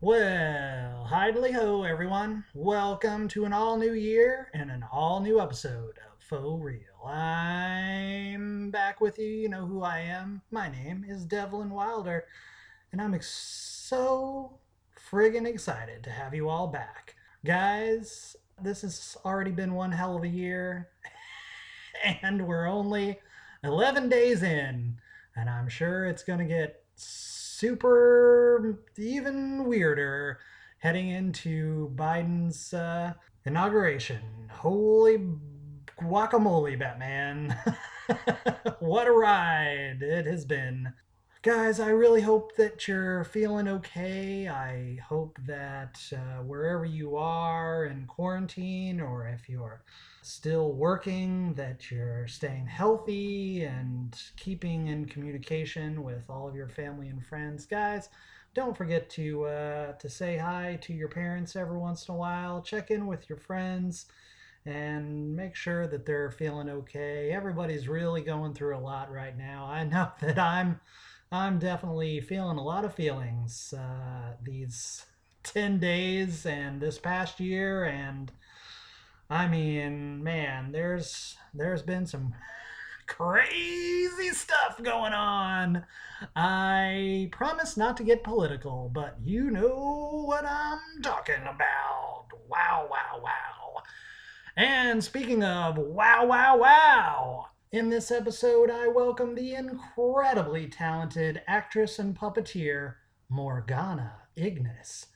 Well, hidely ho, everyone. Welcome to an all new year and an all new episode of Faux Real. I'm back with you. You know who I am. My name is Devlin Wilder, and I'm ex- so friggin' excited to have you all back. Guys, this has already been one hell of a year, and we're only 11 days in, and I'm sure it's to get super even weirder heading into Biden's uh, inauguration. Holy guacamole, Batman. what a ride it has been. Guys, I really hope that you're feeling okay. I hope that uh, wherever you are in quarantine or if you're still working, that you're staying healthy and keeping in communication with all of your family and friends. Guys, don't forget to uh, to say hi to your parents every once in a while. Check in with your friends and make sure that they're feeling okay. Everybody's really going through a lot right now. I know that I'm I'm definitely feeling a lot of feelings uh, these 10 days and this past year and I mean, man, there's there's been some crazy stuff going on. I promise not to get political, but you know what I'm talking about. Wow, wow, wow. And speaking of wow, wow, wow, in this episode, I welcome the incredibly talented actress and puppeteer, Morgana Ignis.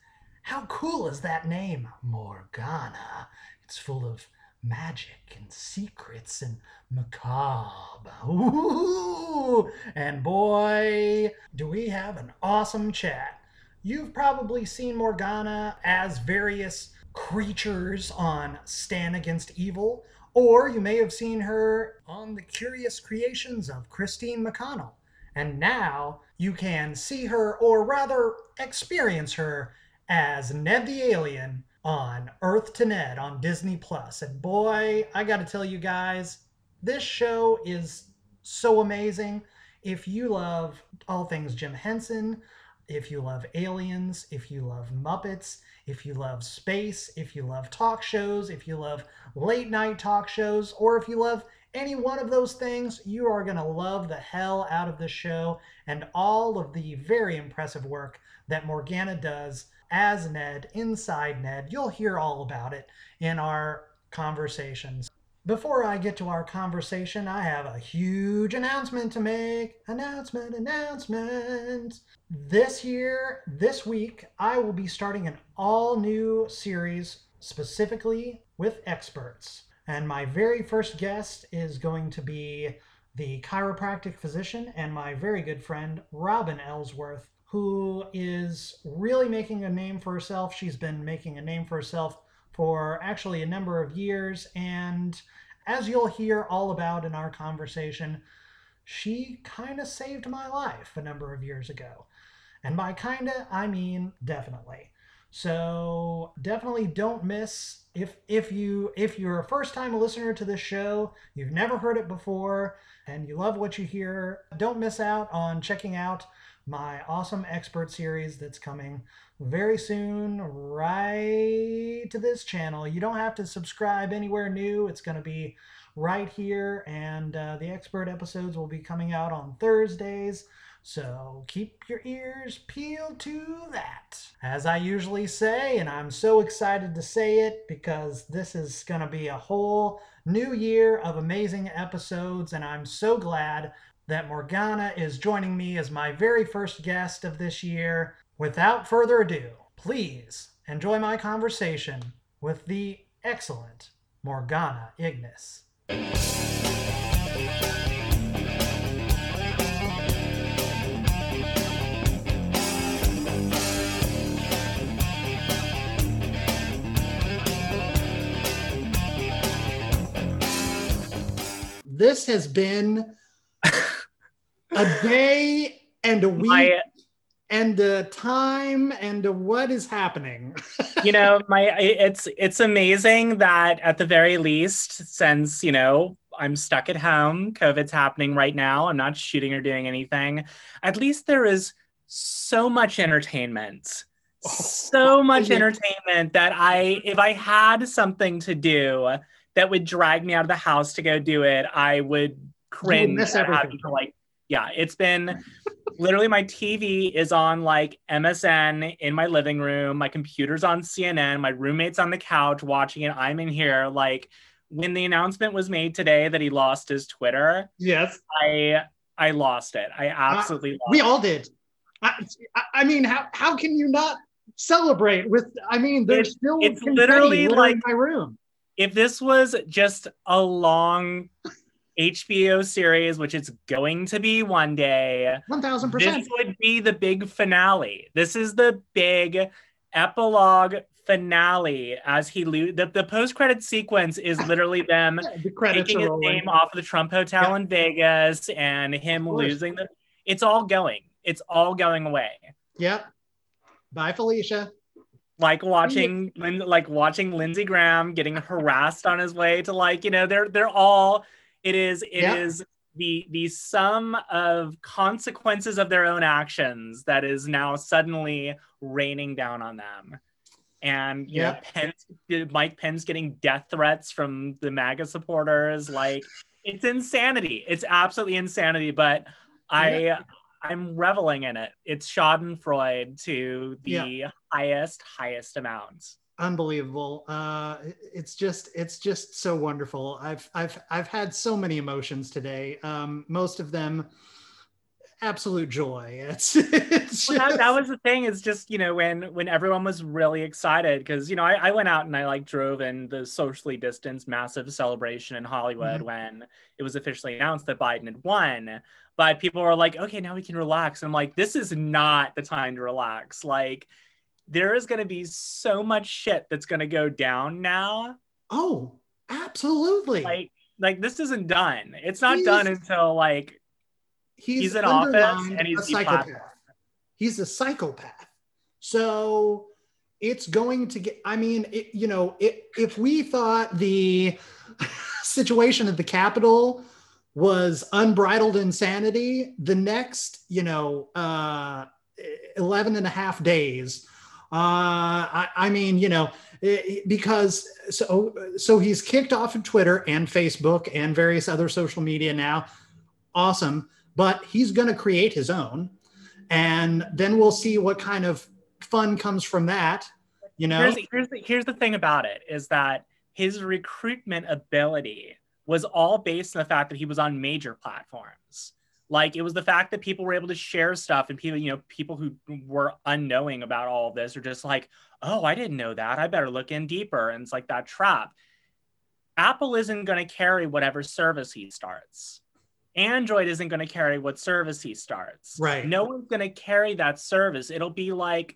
How cool is that name, Morgana? It's full of magic and secrets and macabre. Ooh, and boy, do we have an awesome chat. You've probably seen Morgana as various creatures on Stan Against Evil, or you may have seen her on the curious creations of Christine McConnell. And now you can see her, or rather experience her, as Ned the Alien on Earth to Ned on Disney Plus. And boy, I got to tell you guys, this show is so amazing. If you love all things Jim Henson, if you love aliens, if you love Muppets, if you love space, if you love talk shows, if you love late night talk shows, or if you love any one of those things, you are going to love the hell out of this show and all of the very impressive work that Morgana does as Ned inside Ned. You'll hear all about it in our conversations. Before I get to our conversation, I have a huge announcement to make. Announcement, announcement. This year, this week, I will be starting an all new series specifically with experts. And my very first guest is going to be the chiropractic physician and my very good friend, Robin Ellsworth who is really making a name for herself. She's been making a name for herself for actually a number of years. And as you'll hear all about in our conversation, she kind of saved my life a number of years ago. And by kinda, I mean definitely. So definitely don't miss if if you if you're a first time listener to this show, you've never heard it before, and you love what you hear, don't miss out on checking out my awesome expert series that's coming very soon right to this channel. You don't have to subscribe anywhere new. It's going to be right here, and uh, the expert episodes will be coming out on Thursdays. So keep your ears peeled to that. As I usually say, and I'm so excited to say it because this is going to be a whole new year of amazing episodes, and I'm so glad that Morgana is joining me as my very first guest of this year. Without further ado, please enjoy my conversation with the excellent Morgana Ignis. This has been a day and a week my, and a time and what is happening. you know, my it's it's amazing that at the very least, since you know I'm stuck at home, COVID's happening right now. I'm not shooting or doing anything. At least there is so much entertainment oh, so oh, oh, much yeah. entertainment that I, if I had something to do that would drag me out of the house to go do it, I would cringe miss at having everything. to like. Yeah, it's been literally my TV is on like MSN in my living room, my computer's on CNN, my roommate's on the couch watching it. I'm in here like when the announcement was made today that he lost his Twitter, Yes, I I lost it. I absolutely lost we all did. I, I- mean, how how can you not celebrate with? I mean, there's It's- still it's literally like- my room. if this was just a long HBO series, which it's going to be one day, 1000%. this would be the big finale. This is the big epilogue finale as he lo- the, the post-credit sequence is literally them The taking his rolling. name off of the Trump Hotel Yeah. in Vegas and him losing the it's all going. It's all going away. Yep. Bye, Felicia. like watching like watching Lindsey Graham getting harassed on his way to like you know they're they're all it is it is Yeah. the the sum of consequences of their own actions that is now suddenly raining down on them and you know Pence, Mike Pence getting death threats from the MAGA supporters like it's insanity it's absolutely insanity but I Yeah. I'm reveling in it. It's Schadenfreude to the highest, highest amount. Unbelievable. Uh, it's just it's just so wonderful. I've I've I've had so many emotions today. Um, most of them absolute joy. It's, it's Well, that, that was the thing is just you know when when everyone was really excited because you know I, I went out and I like drove in the socially distanced massive celebration in Hollywood Mhm. when it was officially announced that Biden had won but people were like okay now we can relax I'm like this is not the time to relax like there is going to be so much shit that's going to go down now oh, absolutely. like like this isn't done it's not He's- done until like he's in office and he's a psychopath. He's a psychopath. So it's going to get. I mean, it, you know, it, if we thought the situation at the Capitol was unbridled insanity, the next, you know, uh, 11 and a half days. Uh, I, I mean, you know, because so so he's kicked off of Twitter and Facebook and various other social media now. Awesome, but he's going to create his own, and then we'll see what kind of fun comes from that. You know, here's, here's, the, here's the thing about it is that his recruitment ability was all based on the fact that he was on major platforms like it was the fact that people were able to share stuff and people you know people who were unknowing about all of this are just like oh i didn't know that. I better look in deeper. And it's like that trap. Apple isn't going to carry whatever service he starts. Android isn't going to carry what service he starts. Right. no one's going to carry that service. It'll be like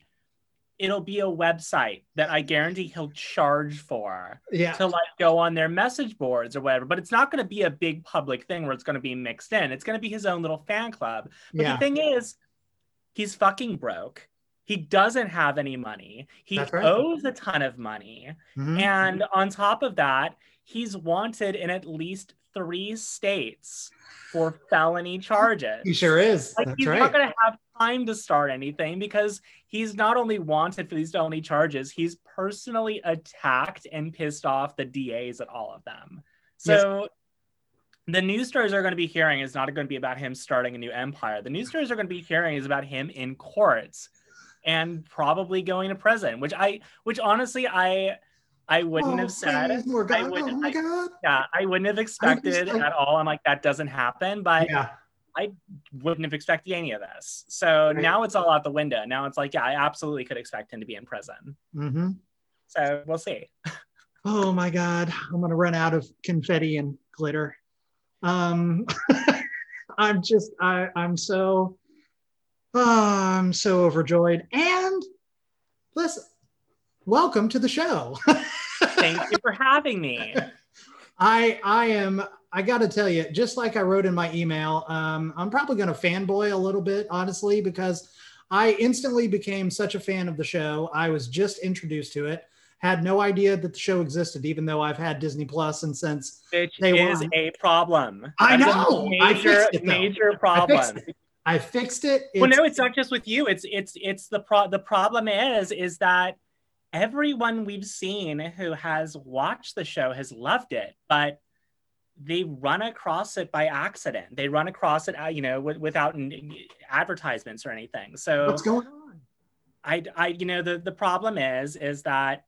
it'll be a website that I guarantee he'll charge for yeah, to like go on their message boards or whatever. But it's not going to be a big public thing where it's going to be mixed in. It's going to be his own little fan club. But yeah, the thing is, he's fucking broke. He doesn't have any money. He right. owes a ton of money. Mhm. And on top of that, he's wanted in at least three states for felony charges. he sure is. Like That's he's right. not going to have time to start anything because he's not only wanted for these felony charges, he's personally attacked and pissed off the DAs at all of them. So the news stories are going to be hearing is not going to be about him starting a new empire. The news stories are going to be hearing is about him in courts and probably going to prison, which I, which honestly I, I wouldn't Oh, have said. please, I wouldn't- oh my I- God. Yeah, I wouldn't have expected like- at all. I'm like that doesn't happen, but Yeah. Wouldn't have expected any of this. So Right. now it's all out the window. Now it's like, yeah, I absolutely could expect him to be in prison. hmm So we'll see. Oh my God. I'm going to run out of confetti and glitter. Um, I'm just, I, I'm so, oh, I'm so overjoyed. And listen, welcome to the show. Thank you for having me. I, I am, I got to tell you, just like I wrote in my email, um, I'm probably going to fanboy a little bit, honestly, because I instantly became such a fan of the show. I was just introduced to it, had no idea that the show existed, even though I've had Disney Plus and since Which Day is one. a problem. I That is a know. I Major, fixed it, though. major I problem. fixed it. I fixed it. well, no, it's not just with you. It's it's it's the pro. The problem is is that everyone we've seen who has watched the show has loved it, but they run across it by accident. They run across it, uh, you know, without advertisements or anything. So what's going on? I, I, you know, the the problem is is that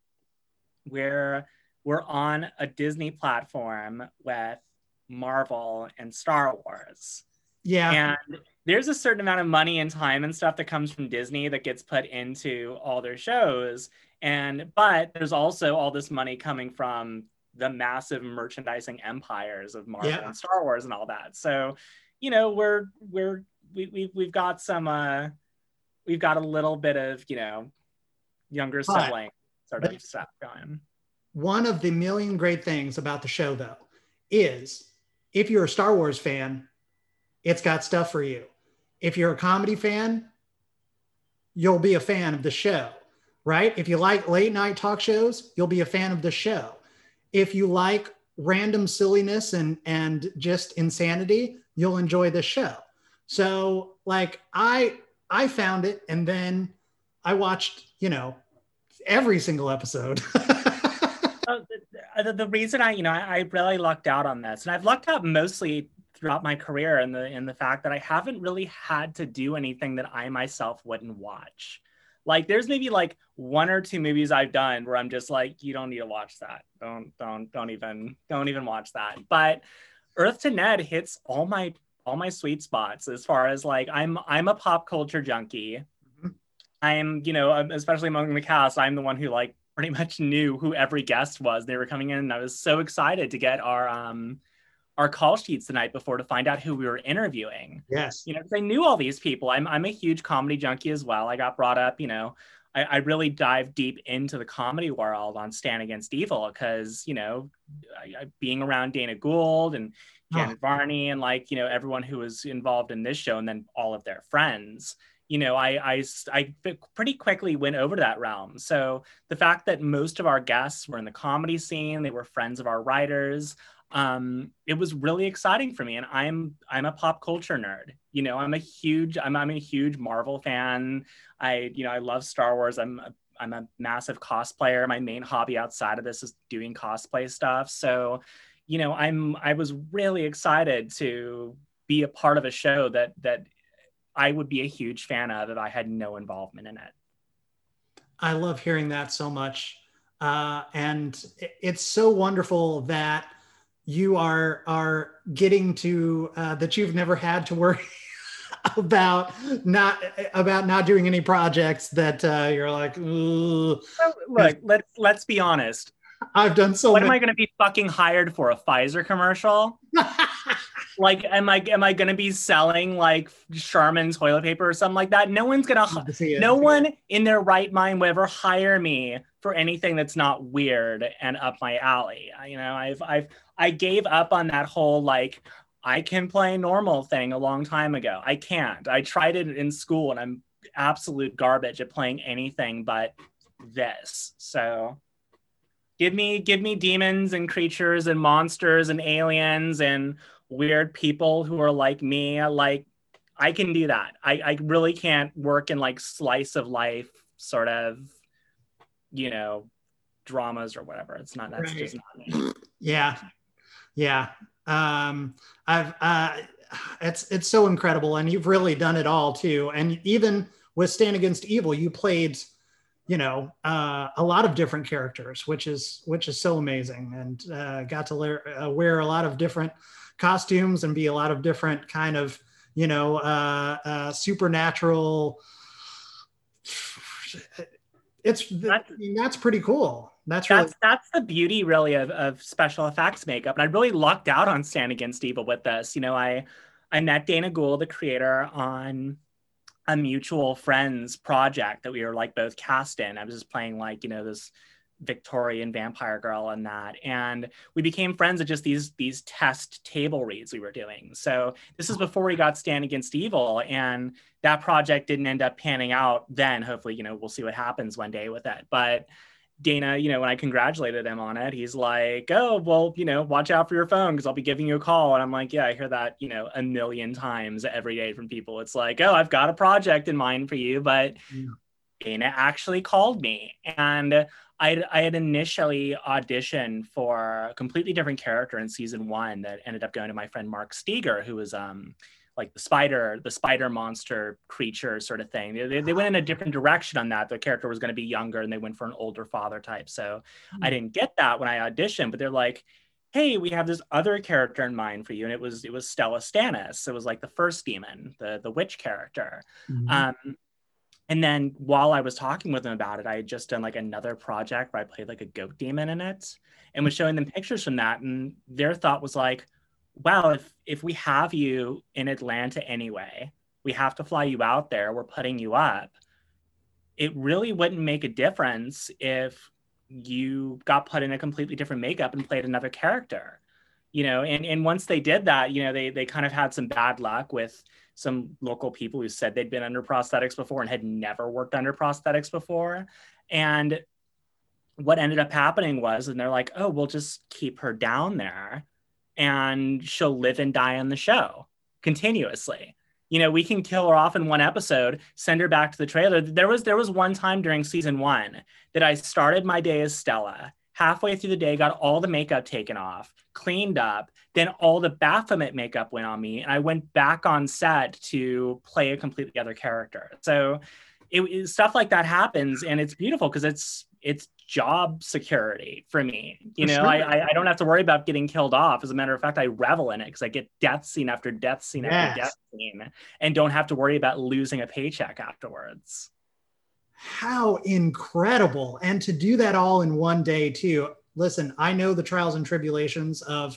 we're we're on a Disney platform with Marvel and Star Wars. Yeah. And there's a certain amount of money and time and stuff that comes from Disney that gets put into all their shows. And but there's also all this money coming from the massive merchandising empires of Marvel yeah. and Star Wars and all that. So, you know, we're we're we, we we've got some uh we've got a little bit of, you know, younger sibling sort of stuff going. One of the million great things about the show though is if you're a Star Wars fan, it's got stuff for you. If you're a comedy fan, you'll be a fan of the show, right? If you like late night talk shows, you'll be a fan of the show. If you like random silliness and and just insanity, you'll enjoy the show. So like I I found it and then I watched, you know, every single episode. Oh, the, the, reason I, you know, I, I really lucked out on this, and I've lucked out mostly throughout my career in the in the fact that I haven't really had to do anything that I myself wouldn't watch. Like there's maybe like one or two movies I've done where I'm just like, you don't need to watch that. Don't don't don't even don't even watch that. But Earth to Ned hits all my all my sweet spots as far as like I'm I'm a pop culture junkie. Mm-hmm. I'm you know especially among the cast I'm the one who like pretty much knew who every guest was they were coming in and I was so excited to get our um our call sheets the night before to find out who we were interviewing. Yes. You know, because I knew all these people. I'm, I'm a huge comedy junkie as well. I got brought up, you know, I, I really dived deep into the comedy world on Stan Against Evil because, you know, I, I, being around Dana Gould and Janet oh. Varney and like, you know, everyone who was involved in this show and then all of their friends you know, I, I, I pretty quickly went over to that realm. So the fact that most of our guests were in the comedy scene, they were friends of our writers um, it was really exciting for me. And I'm I'm a pop culture nerd. You know, I'm a huge I'm I'm a huge Marvel fan. I you know I love Star Wars. I'm a, I'm a massive cosplayer. My main hobby outside of this is doing cosplay stuff. So, you know, I'm I was really excited to be a part of a show that that I would be a huge fan of if I had no involvement in it. I love hearing that so much. Uh, and it's so wonderful that you are are getting to uh, that you've never had to worry about not about not doing any projects that uh, you're like look let's let's be honest. I've done so what many- am i going to be fucking hired for a pfizer commercial? Like am i am i going to be selling like charmin toilet paper or something like that? No one's going to no one in their right mind would ever hire me for anything that's not weird and up my alley. You know i've i've I gave up on that whole like I can play normal thing a long time ago. I can't. I tried it in school and I'm absolute garbage at playing anything but this. So give me give me demons and creatures and monsters and aliens and weird people who are like me. Like I can do that. I, I really can't work in like slice of life sort of, you know, dramas or whatever. It's not that's right. just not me. Yeah. Yeah. Um, I've, uh, it's, it's so incredible. And you've really done it all too. And even with Stan Against Evil, you played, you know, uh, a lot of different characters, which is, which is so amazing. And uh, got to le- uh, wear a lot of different costumes and be a lot of different kind of, you know, uh, uh, supernatural. It's that's, I mean, that's pretty cool. That's that's that's the beauty really of, of special effects makeup. And I really lucked out on Stan Against Evil with this. You know, I I met Dana Gould, the creator, on a mutual friends project that we were like both cast in. I was just playing like, you know, this Victorian vampire girl and that. And we became friends at just these these test table reads we were doing. So this is before we got Stan Against Evil. And that project didn't end up panning out then. Hopefully, you know, we'll see what happens one day with it. But Dana, you know, when I congratulated him on it, he's like, "Oh, well, you know, watch out for your phone because I'll be giving you a call." And I'm like, "Yeah, I hear that, you know, a million times every day from people. It's like, oh, I've got a project in mind for you, but yeah. Dana actually called me, and I I had initially auditioned for a completely different character in season one that ended up going to my friend Mark Steger, who was um like the spider, the spider monster creature sort of thing. They, they, they went in a different direction on that. The character was going to be younger and they went for an older father type. So mm-hmm. I didn't get that when I auditioned, but they're like, hey, we have this other character in mind for you. And it was it was Stella Stannis. It was like the first demon, the the witch character. Mm-hmm. Um, and then while I was talking with them about it, I had just done like another project where I played like a goat demon in it and was showing them pictures from that. And their thought was like, well, if if we have you in Atlanta anyway, we have to fly you out there. We're putting you up. It really wouldn't make a difference if you got put in a completely different makeup and played another character. You know, and and once they did that, you know, they they kind of had some bad luck with some local people who said they'd been under prosthetics before and had never worked under prosthetics before. And what ended up happening was, and they're like, oh, we'll just keep her down there and she'll live and die on the show continuously. You know, we can kill her off in one episode, send her back to the trailer. There was there was one time during season one that I started my day as Stella. Halfway through the day, got all the makeup taken off, cleaned up. Then all the Baphomet makeup went on me, and I went back on set to play a completely other character. So, it, it stuff like that happens, and it's beautiful because it's it's job security for me. You know, sure. I, I don't have to worry about getting killed off. As a matter of fact, I revel in it because I get death scene after death scene yes. after death scene and don't have to worry about losing a paycheck afterwards. How incredible. And to do that all in one day, too. Listen, I know the trials and tribulations of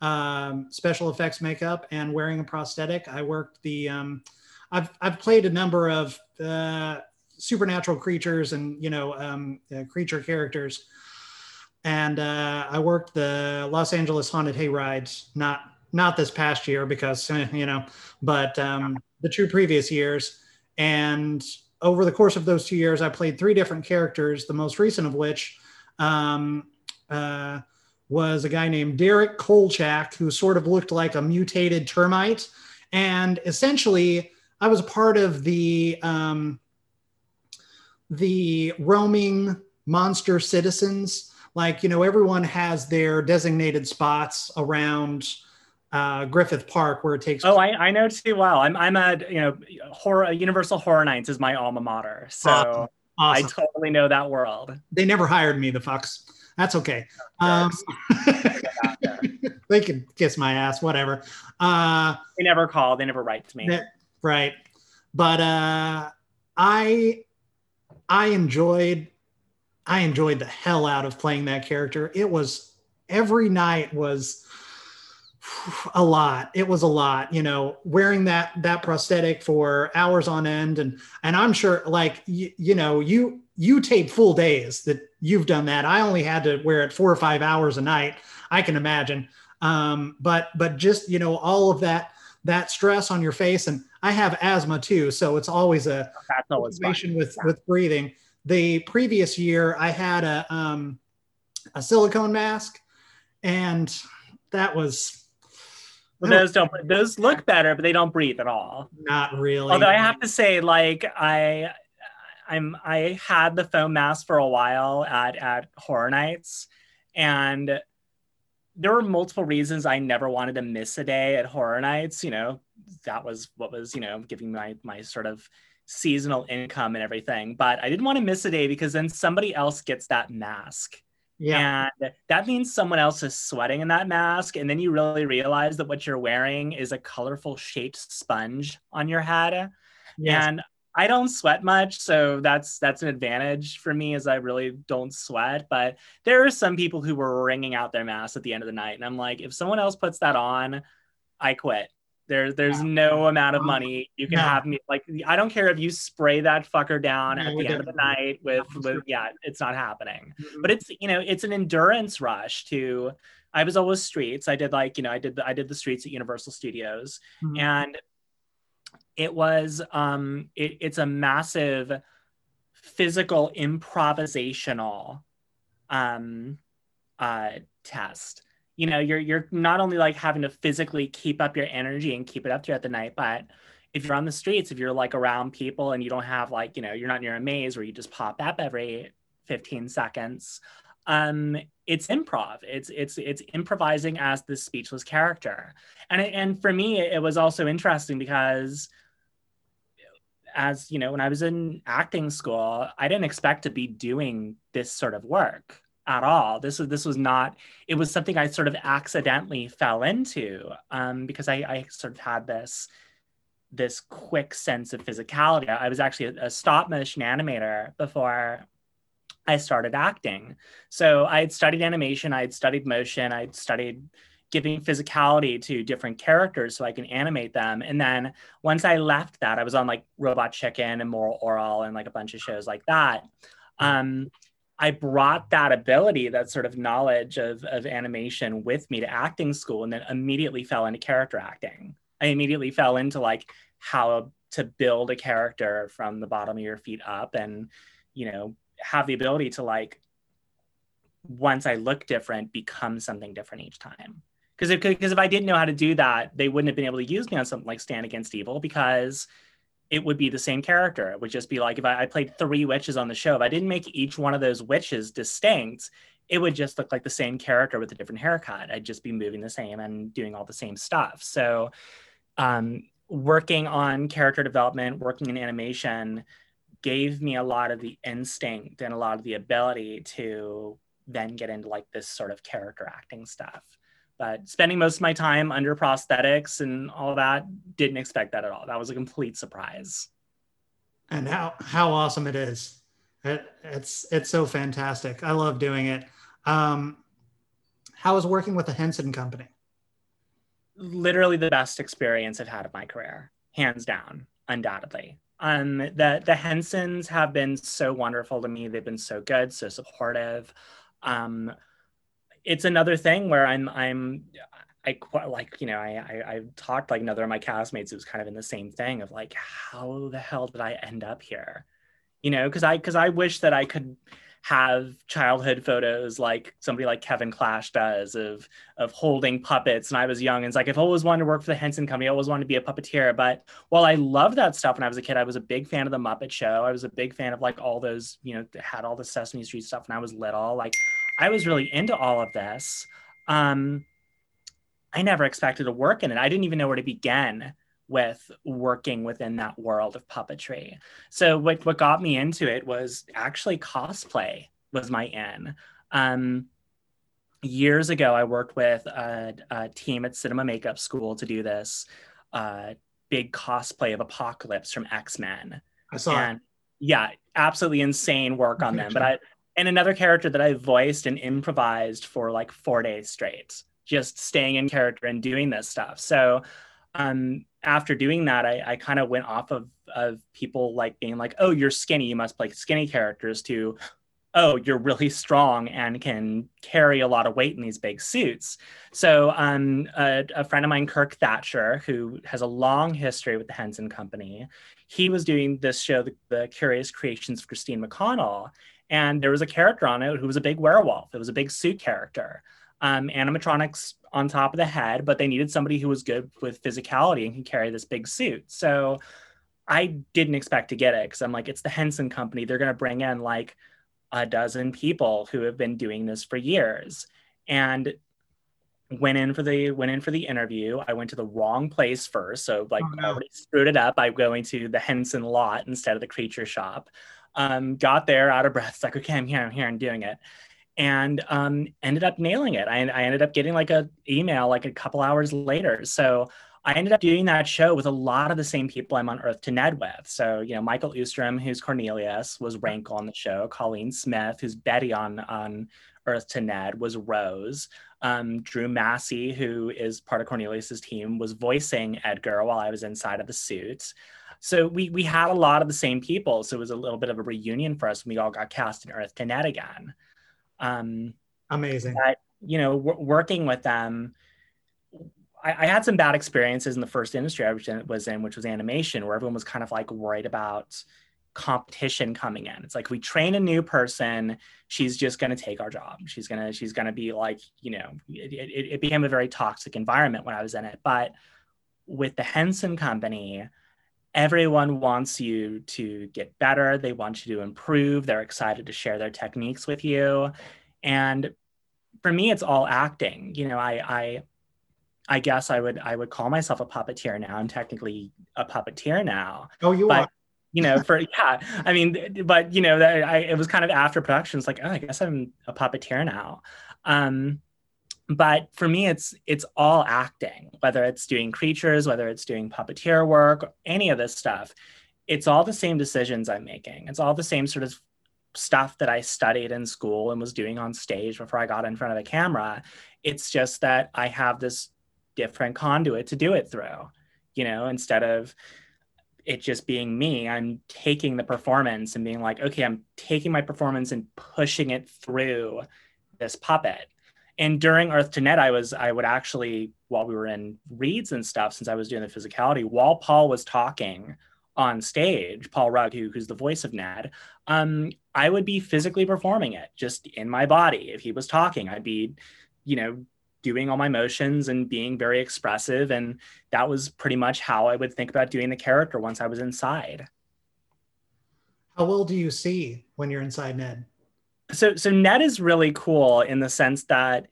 um, special effects makeup and wearing a prosthetic. I worked the, um, I've, I've played a number of uh, supernatural creatures and you know um, uh, creature characters. And uh, I worked the Los Angeles haunted hayrides, not not this past year because eh, you know, but um, the two previous years. And over the course of those two years, I played three different characters. The most recent of which um, uh, was a guy named Derek Kolchak, who sort of looked like a mutated termite. And essentially, I was part of the um, the roaming monster citizens. Like, you know, everyone has their designated spots around uh, Griffith Park where it takes. Oh, I, I know too well. I'm I'm at you know horror Universal Horror Nights is my alma mater, so awesome. Awesome. I totally know that world. They never hired me, the fucks. That's okay. Um, they can kiss my ass, whatever. Uh, they never call. They never write to me. right, but uh, I I enjoyed I enjoyed the hell out of playing that character. It was every night was a lot. It was a lot, you know, wearing that that prosthetic for hours on end and and I'm sure like you, you know, you you tape full days that you've done that. I only had to wear it 4 or 5 hours a night. I can imagine. Um but but just, you know, all of that that stress on your face and I have asthma too, so it's always a situation with yeah. with breathing. The previous year, I had a um, a silicone mask, and that was. Well, those don't those look better, but they don't breathe at all. Not really. Although I have to say, like I, I'm I had the foam mask for a while at at Horror Nights, and there were multiple reasons I never wanted to miss a day at Horror Nights. You know, that was what was you know giving my my sort of seasonal income and everything but i didn't want to miss a day because then somebody else gets that mask yeah and that means someone else is sweating in that mask and then you really realize that what you're wearing is a colorful shaped sponge on your head yes. and I don't sweat much, so that's that's an advantage for me as I really don't sweat. But there are some people who were wringing out their masks at the end of the night, and I'm like, if someone else puts that on, I quit. There's there's no amount of money you can no. have me like I don't care if you spray that fucker down no, at the end of the night with with yeah it's not happening. Mm-hmm. But it's you know it's an endurance rush to I was always streets. I did like you know I did the, I did the streets at Universal Studios mm-hmm. and it was um it, it's a massive physical improvisational um, uh, test. You know, you're you're not only like having to physically keep up your energy and keep it up throughout the night, but if you're on the streets, if you're like around people and you don't have like, you know, you're not near a maze where you just pop up every 15 seconds, um, it's improv. It's it's it's improvising as the speechless character, and it, and for me, it was also interesting because as you know when i was in acting school i didn't expect to be doing this sort of work at all this was this was not it was something i sort of accidentally fell into um, because I, I sort of had this this quick sense of physicality i was actually a, a stop motion animator before I started acting. So I had studied animation, I had studied motion, I had studied giving physicality to different characters so I can animate them. And then once I left that, I was on like Robot Chicken and Moral Orel and like a bunch of shows like that. Um, I brought that ability, that sort of knowledge of, of animation with me to acting school and then immediately fell into character acting. I immediately fell into like how to build a character from the bottom of your feet up and, you know, have the ability to like once I look different, become something different each time. Because if, because if I didn't know how to do that, they wouldn't have been able to use me on something like Stan Against Evil because it would be the same character. It would just be like if I, I played three witches on the show, if I didn't make each one of those witches distinct, it would just look like the same character with a different haircut. I'd just be moving the same and doing all the same stuff. So, um, working on character development, working in animation, gave me a lot of the instinct and a lot of the ability to then get into like this sort of character acting stuff. But spending most of my time under prosthetics and all that, didn't expect that at all. That was a complete surprise. And how how awesome it is! It, it's it's so fantastic. I love doing it. Um, how is working with the Henson Company? Literally the best experience I've had of my career, hands down, undoubtedly. Um, the the Hensons have been so wonderful to me. They've been so good, so supportive. Um, it's another thing where I'm I'm I quite like you know I, I I talked like another of my castmates. It was kind of in the same thing of like how the hell did I end up here? You know, because I because I wish that I could have childhood photos like somebody like Kevin Clash does of of holding puppets. And I was young and it's like I've always wanted to work for the Henson Company. I always wanted to be a puppeteer. But while I loved that stuff when I was a kid, I was a big fan of the Muppet Show. I was a big fan of like all those, you know, had all the Sesame Street stuff when I was little. Like I was really into all of this. Um, I never expected to work in it. I didn't even know where to begin with working within that world of puppetry. So what what got me into it was actually cosplay was my in. Um, years ago, I worked with a, a, team at Cinema Makeup School to do this uh, big cosplay of Apocalypse from X Men. I saw and, it. Yeah, absolutely insane work on them. But I and another character that I voiced and improvised for like four days straight, just staying in character and doing this stuff. So um, after doing that, I, I kind of went off of, of people like being like, oh, you're skinny, you must play skinny characters to, oh, you're really strong and can carry a lot of weight in these big suits. So um, a, a friend of mine, Kirk Thatcher, who has a long history with the Henson Company, he was doing this show, the, the Curious Creations of Christine McConnell, and there was a character on it who was a big werewolf. It was a big suit character um, animatronics on top of the head, but they needed somebody who was good with physicality and can carry this big suit. So I didn't expect to get it because I'm like, it's the Henson Company. They're going to bring in like a dozen people who have been doing this for years. And went in for the went in for the interview. I went to the wrong place first, so like oh, no. already screwed it up by going to the Henson lot instead of the creature shop. Um, got there out of breath. Like, okay, I'm here, I'm here, I'm doing it and um, ended up nailing it. I, I ended up getting like a email like a couple hours later. So I ended up doing that show with a lot of the same people I'm on Earth to Ned with. So, you know, Michael Oosterom, who's Cornelius, was Rank on the show. Colleen Smith, who's Betty on, on Earth to Ned, was Rose. Um, Drew Massey, who is part of Cornelius's team, was voicing Edgar while I was inside of the suit. So we we had a lot of the same people. So it was a little bit of a reunion for us when we all got cast in Earth to Ned again. Um, Amazing. But, you know, w- working with them, I, I, had some bad experiences in the first industry I was in, was in, which was animation, where everyone was kind of like worried about competition coming in. It's like we train a new person, she's just going to take our job. She's going to she's going to be like, you know, it, it, it became a very toxic environment when I was in it. But with the Henson company, everyone wants you to get better. They want you to improve. They're excited to share their techniques with you. And for me, it's all acting. You know, I I I guess I would I would call myself a puppeteer now. I'm technically a puppeteer now. Oh, you but, are. You know, for yeah, I mean, but you know, that I it was kind of after production. It's like, oh, I guess I'm a puppeteer now. Um, but for me it's it's all acting whether it's doing creatures whether it's doing puppeteer work any of this stuff. It's all the same decisions i'm making. It's all the same sort of stuff that i studied in school and was doing on stage before i got in front of a camera. It's just that i have this different conduit to do it through you know instead of it just being me. I'm taking the performance and being like okay i'm taking my performance and pushing it through this puppet and during Earth to Ned, I was I would actually while we were in reads and stuff, since I was doing the physicality, while Paul was talking on stage, Paul Rugg, who, who's the voice of Ned, um, I would be physically performing it just in my body. If he was talking, I'd be, you know, doing all my motions and being very expressive. And that was pretty much how I would think about doing the character once I was inside. How well do you see when you're inside Ned? So so Ned is really cool in the sense that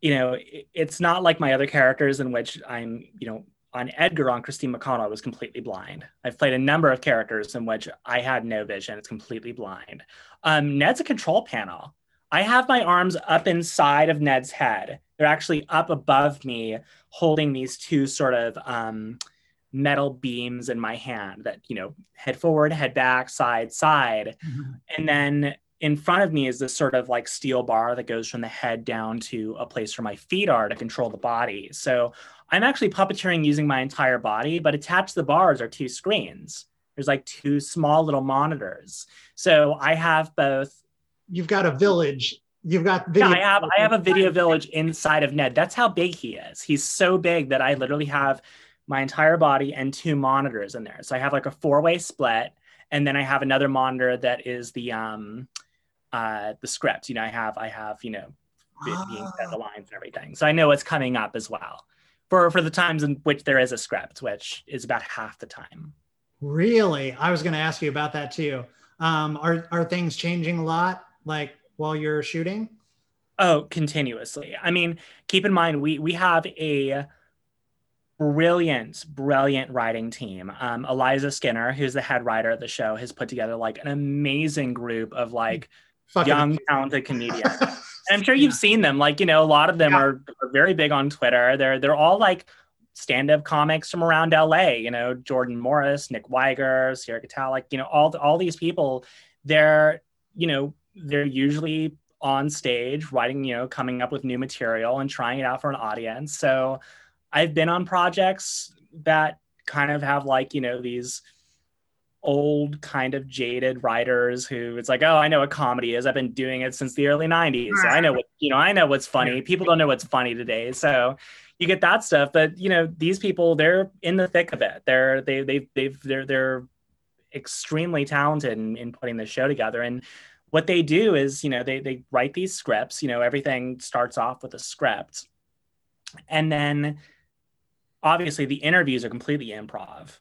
you know it's not like my other characters in which I'm you know on Edgar on Christine McConnell I was completely blind. I've played a number of characters in which I had no vision. It's completely blind. Um, Ned's a control panel. I have my arms up inside of Ned's head. They're actually up above me, holding these two sort of um, metal beams in my hand that you know head forward, head back, side, side, mm-hmm. and then in front of me is this sort of like steel bar that goes from the head down to a place where my feet are to control the body. So I'm actually puppeteering using my entire body, but attached to the bars are two screens. There's like two small little monitors. So I have both. You've got a village. You've got video. Yeah, I have I have a video village inside of Ned. That's how big he is. He's so big that I literally have my entire body and two monitors in there. So I have like a four-way split, and then I have another monitor that is the um uh, the script. You know, I have I have you know being said, the ah. lines and everything, so I know what's coming up as well for for the times in which there is a script, which is about half the time. Really, I was going to ask you about that too. Um, are are things changing a lot, like while you're shooting? Oh, continuously. I mean, keep in mind we we have a brilliant, brilliant writing team. Um, Eliza Skinner, who's the head writer of the show, has put together like an amazing group of like Fucking young talented comedians. and I'm sure you've seen them. Like you know, a lot of them yeah. are, are very big on Twitter. They're they're all like stand-up comics from around LA. You know, Jordan Morris, Nick Wiger, Sierra Catalic. You know, all all these people. They're you know they're usually on stage writing you know coming up with new material and trying it out for an audience so i've been on projects that kind of have like you know these old kind of jaded writers who it's like oh i know what comedy is. I've been doing it since the early 90s so i know what you know i know what's funny. People don't know what's funny today. So you get that stuff but you know these people they're in the thick of it. They're they they they've they're they're extremely talented in, in putting the show together. And what they do is you know they they write these scripts. You know everything starts off with a script. And then obviously the interviews are completely improv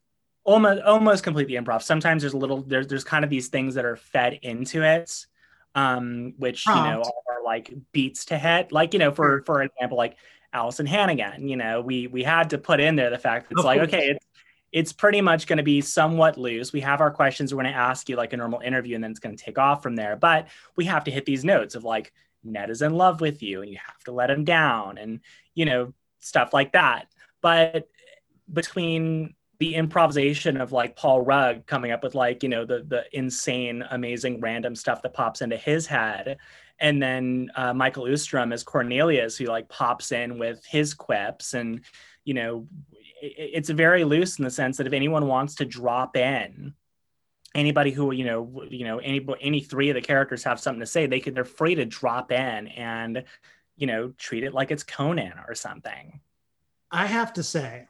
almost almost completely improv. Sometimes there's a little there's there's kind of these things that are fed into it, um, which you know are like beats to hit. Like you know, for for example, like Alyson Hannigan. You know, we we had to put in there the fact that it's like okay, it's it's pretty much going to be somewhat loose. We have our questions we're going to ask you like a normal interview, and then it's going to take off from there. But we have to hit these notes of like Ned is in love with you, and you have to let him down, and you know stuff like that. But between the improvisation of like Paul Rugg coming up with like you know the the insane amazing random stuff that pops into his head. And then uh, Michael Oosterom as Cornelius who like pops in with his quips. And you know it, it's very loose in the sense that if anyone wants to drop in anybody who you know you know any any three of the characters have something to say they could they're free to drop in and you know treat it like it's Conan or something. I have to say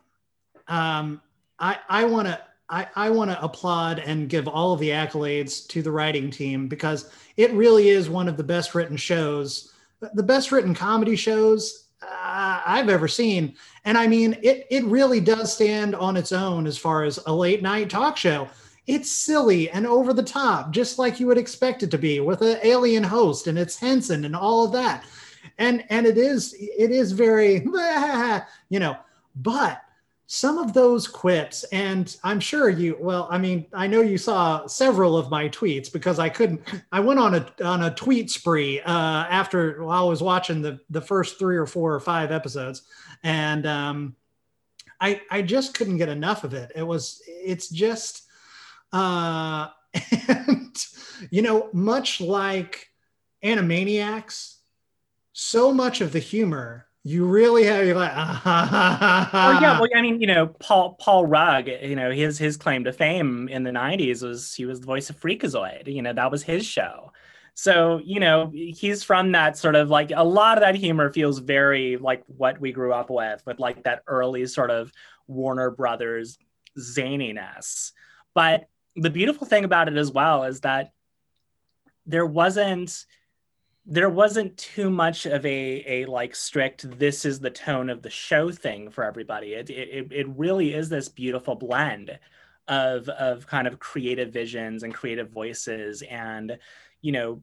um I I want to I, I want to applaud and give all of the accolades to the writing team because it really is one of the best written shows, the best written comedy shows uh, I've ever seen. And I mean, it it really does stand on its own as far as a late night talk show. It's silly and over the top, just like you would expect it to be, with an alien host and it's Henson and all of that. And and it is it is very, you know, but some of those quips and i'm sure you well i mean i know you saw several of my tweets because i couldn't i went on a on a tweet spree uh, after while i was watching the the first three or four or five episodes and um i i just couldn't get enough of it. It was it's just uh and you know much like animaniacs so much of the humor you really have you're like ah, well, yeah well i mean you know paul paul rugg you know his his claim to fame in the 90s was he was the voice of freakazoid you know that was his show. So you know he's from that sort of like a lot of that humor feels very like what we grew up with with like that early sort of warner brothers zaniness. But the beautiful thing about it as well is that there wasn't there wasn't too much of a a like strict this is the tone of the show thing for everybody. It it, it really is this beautiful blend of of kind of creative visions and creative voices. And you know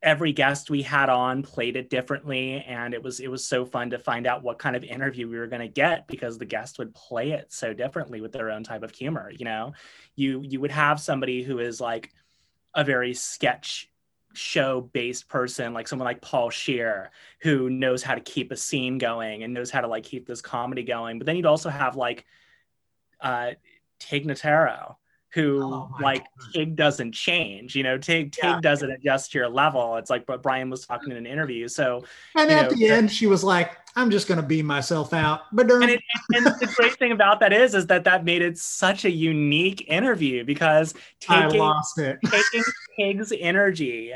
every guest we had on played it differently and it was it was so fun to find out what kind of interview we were going to get because the guest would play it so differently with their own type of humor you know? You you would have somebody who is like a very sketch show based person like someone like paul scheer who knows how to keep a scene going and knows how to like keep this comedy going. But then you'd also have like uh tig notaro who oh like God. tig doesn't change you know tig tig yeah. doesn't adjust to your level it's like what brian was talking in an interview so and at know, the end she was like i'm just going to be myself out but and, it, and the great thing about that is is that that made it such a unique interview because taking, I lost it. taking tig's energy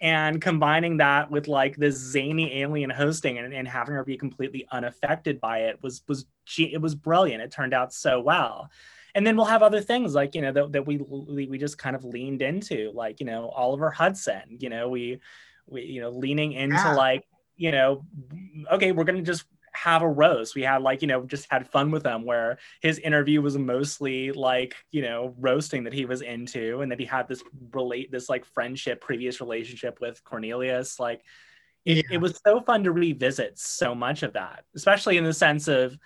and combining that with like this zany alien hosting and, and having her be completely unaffected by it was was it was brilliant it turned out so well and then we'll have other things like you know that, that we we just kind of leaned into like you know oliver hudson you know we we you know leaning into yeah. like you know okay we're gonna just have a roast. We had like, you know, just had fun with him where his interview was mostly like, you know, roasting that he was into and that he had this relate this like friendship, previous relationship with Cornelius. Like it, yeah. it was so fun to revisit so much of that, especially in the sense of,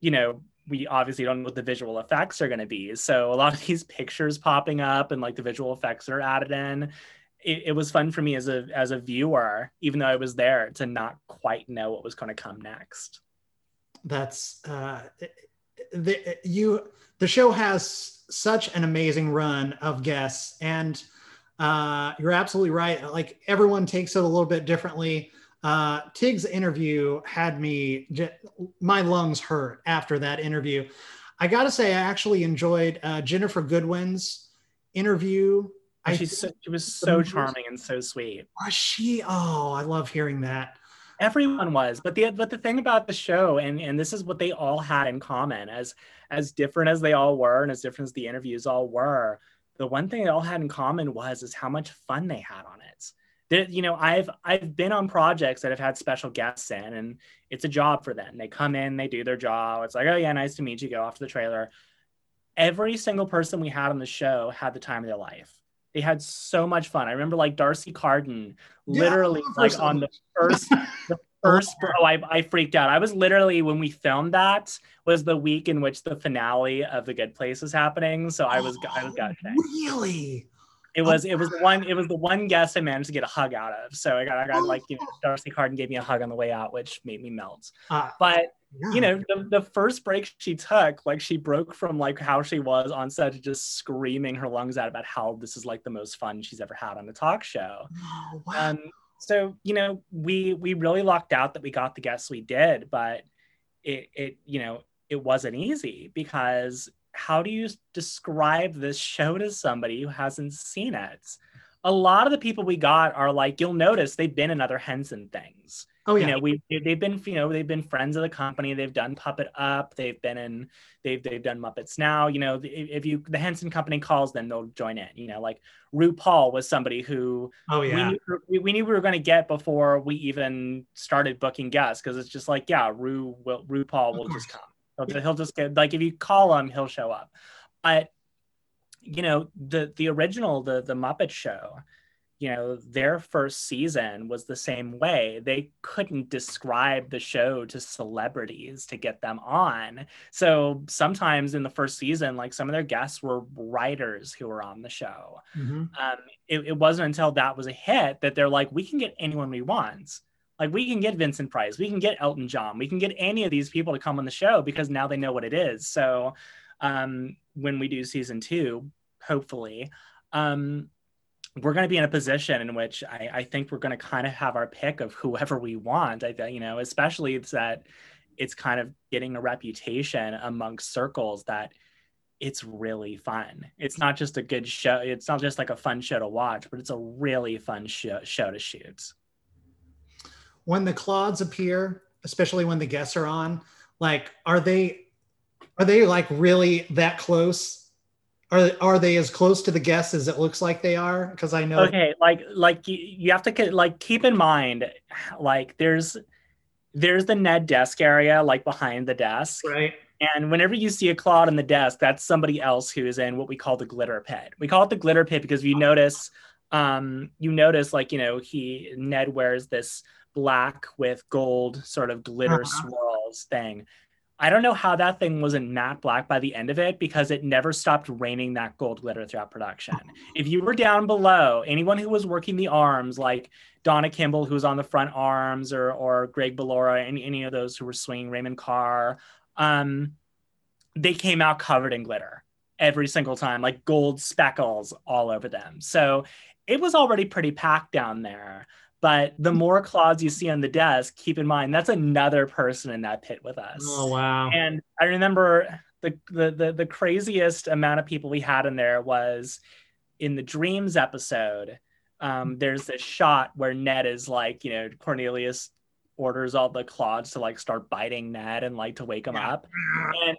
you know, we obviously don't know what the visual effects are going to be. So a lot of these pictures popping up and like the visual effects are added in it, it, was fun for me as a as a viewer, even though I was there, to not quite know what was going to come next. That's uh, the you the show has such an amazing run of guests, and uh, you're absolutely right. Like everyone takes it a little bit differently. Uh, Tig's interview had me my lungs hurt after that interview. I got to say, I actually enjoyed uh, Ginnifer Goodwin's interview She's so, she was so charming and so sweet. Was she? Oh, I love hearing that. Everyone was, but the but the thing about the show, and and this is what they all had in common, as as different as they all were, and as different as the interviews all were, the one thing they all had in common was is how much fun they had on it. That you know, I've I've been on projects that have had special guests in, and it's a job for them. They come in, they do their job. It's like, oh yeah, nice to meet you. Go off to the trailer. Every single person we had on the show had the time of their life they had so much fun. I remember like D'Arcy Carden, literally yeah, like on the first, the first. Oh, I, I freaked out. I was literally when we filmed that was the week in which the finale of The Good Place was happening. So I was, oh, I was gushing. Really? It was it was the one it was the one guest I managed to get a hug out of. So I got I got like you know D'Arcy Carden gave me a hug on the way out, which made me melt. Uh, but yeah. you know the, the first break she took like she broke from like how she was on set to just screaming her lungs out about how this is like the most fun she's ever had on a talk show oh, wow. um, so you know we we really lucked out that we got the guests we did but it it you know it wasn't easy because how do you describe this show to somebody who hasn't seen it a lot of the people we got are like you'll notice they've been in other henson things Oh yeah. You know, we they've been you know they've been friends of the company. They've done Puppet Up. They've been in they've they've done Muppets Now. You know, if you the Henson Company calls them, they'll join in. You know, like RuPaul was somebody who oh yeah. we knew we, we knew we were going to get before we even started booking guests because it's just like yeah, Ru will RuPaul will just come. He'll, he'll just get like if you call him, he'll show up. But you know the the original the the Muppet Show you know their first season was the same way they couldn't describe the show to celebrities to get them on so sometimes in the first season like some of their guests were writers who were on the show Mhm. um, it, it wasn't until that was a hit that they're like we can get anyone we want like we can get vincent price we can get elton john we can get any of these people to come on the show because now they know what it is so um, when we do season two hopefully um, we're going to be in a position in which I, I think we're going to kind of have our pick of whoever we want. I you know, especially it's that it's kind of getting a reputation amongst circles that it's really fun. It's not just a good show. It's not just like a fun show to watch, but it's a really fun show, show to shoot. When the clods appear, especially when the guests are on, like are they are they like really that close? Are are they as close to the guests as it looks like they are? Because I know Okay, like like you, you have to ke- like keep in mind, like there's there's the Ned desk area like behind the desk. right. And whenever you see a clod on the desk, that's somebody else who is in what we call the glitter pit. We call it the glitter pit because you notice, um, you notice like you know he Ned wears this black with gold sort of glitter Uh-huh. swirls thing. I don't know how that thing wasn't matte black by the end of it because it never stopped raining that gold glitter throughout production. If you were down below, anyone who was working the arms, like Donna Kimball, who was on the front arms, or or Greg Ballora, any any of those who were swinging Raymond Carr, um, they came out covered in glitter every single time, like gold speckles all over them. So it was already pretty packed down there. But the more clods you see on the desk, keep in mind that's another person in that pit with us. Oh wow. And I remember the, the the the craziest amount of people we had in there was in the dreams episode. Um, there's this shot where Ned is like, you know, Cornelius orders all the clods to like start biting Ned and like to wake him Yeah. up. And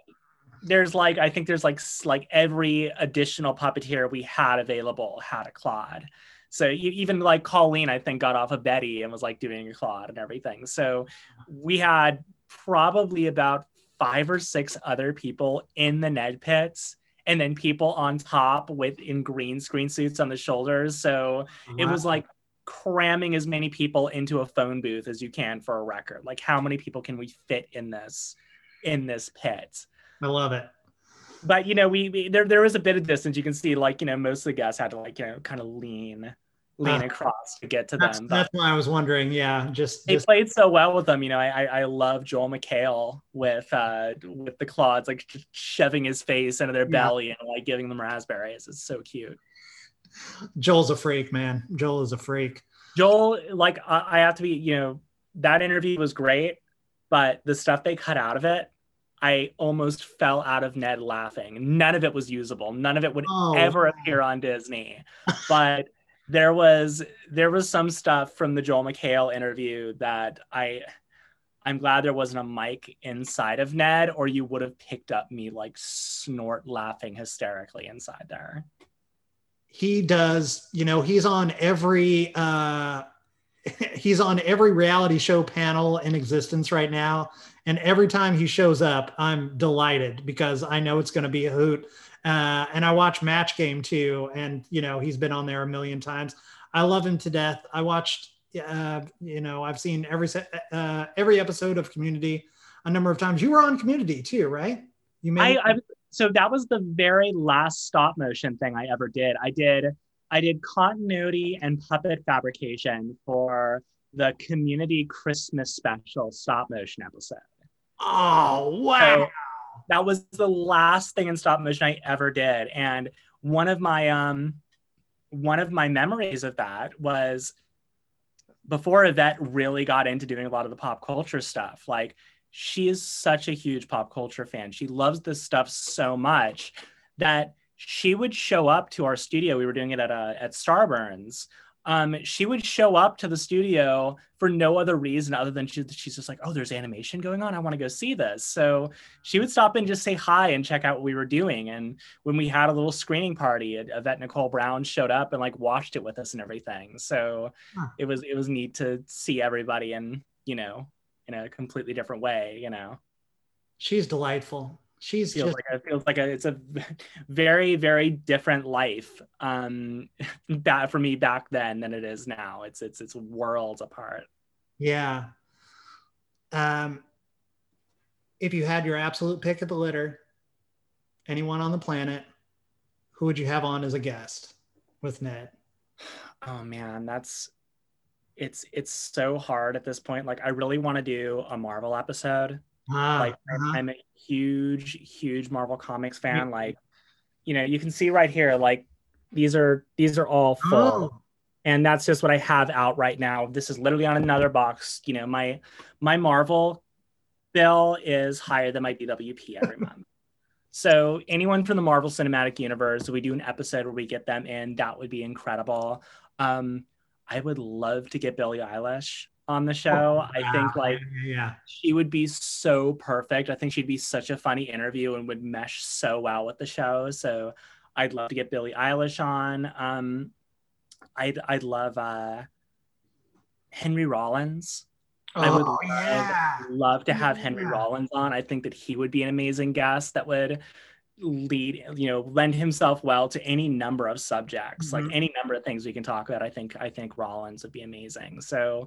there's like I think there's like like every additional puppeteer we had available had a clod. So you, even like Colleen, I think, got off of Betty and was like doing a clod and everything. So we had probably about five or six other people in the Ned pits, and then people on top with in green screen suits on the shoulders. So it was like cramming as many people into a phone booth as you can for a record. Like how many people can we fit in this in this pit? I love it. But you know, we, we there there was a bit of distance. You can see like you know most of the guests had to like you know kind of lean lean Uh, across to get to That's, them. But that's why I was wondering. Yeah, just, they just played so well with them. You know, I I, I love Joel McHale with uh with the clods like shoving his face into their Yeah. belly and like giving them raspberries. It's so cute. Joel's a freak, man. Joel is a freak. Joel, like I, I have to be, you know, that interview was great, but the stuff they cut out of it, I almost fell out of Ned laughing. None of it was usable. None of it would Oh, ever appear on Disney. But there was there was some stuff from the Joel McHale interview that I I'm glad there wasn't a mic inside of Ned, or you would have picked up me like snort laughing hysterically inside there. he does you know he's on every uh he's on every reality show panel in existence right now. And every time he shows up i'm delighted because i know it's going to be a hoot. Uh, and i watch match game too and you know he's been on there a million times. I love him to death. I watched uh, you know i've seen every uh, every episode of community a number of times. You were on community too right? You I, I so that was the very last stop motion thing I ever did. I did I did continuity and puppet fabrication for the community Christmas special stop motion episode. oh wow So that was the last thing in stop motion I ever did. And one of my um one of my memories of that was before Yvette really got into doing a lot of the pop culture stuff. Like she is such a huge pop culture fan. She loves this stuff so much that she would show up to our studio. We were doing it at uh, at Starburns. um, she would show up to the studio for no other reason other than she, she's just like, oh, there's animation going on. I want to go see this. So she would stop and just say hi and check out what we were doing. And when we had a little screening party, Yvette Nicole Brown showed up and like watched it with us and everything. So huh. it was it was neat to see everybody and you know in a completely different way. You know, she's delightful she's feels just... like a, feels like a it's a very very different life um that for me back then than it is now. It's it's it's worlds apart. Yeah. Um if you had your absolute pick of the litter anyone on the planet who would you have on as a guest with ned? Oh man that's it's it's so hard at this point. Like i really want to do a marvel episode Ah, like uh-huh. I'm a huge, huge Marvel Comics fan. Like, you know, you can see right here, like these are these are all full. Oh. And that's just what I have out right now. This is literally on another box. You know, my my Marvel bill is higher than my DWP every month. So anyone from the Marvel Cinematic Universe, we do an episode where we get them in. That would be incredible. Um, I would love to get Billie Eilish on the show. Oh, I think like yeah, she would be so perfect. I think she'd be such a funny interview and would mesh so well with the show. So I'd love to get Billie Eilish on. Um, I'd I'd love uh, Henry Rollins. Oh, I would love, yeah. love to have Henry. Rollins on. I think that he would be an amazing guest that would lead you know lend himself well to any number of subjects mm-hmm. like any number of things we can talk about i think i think rollins would be amazing so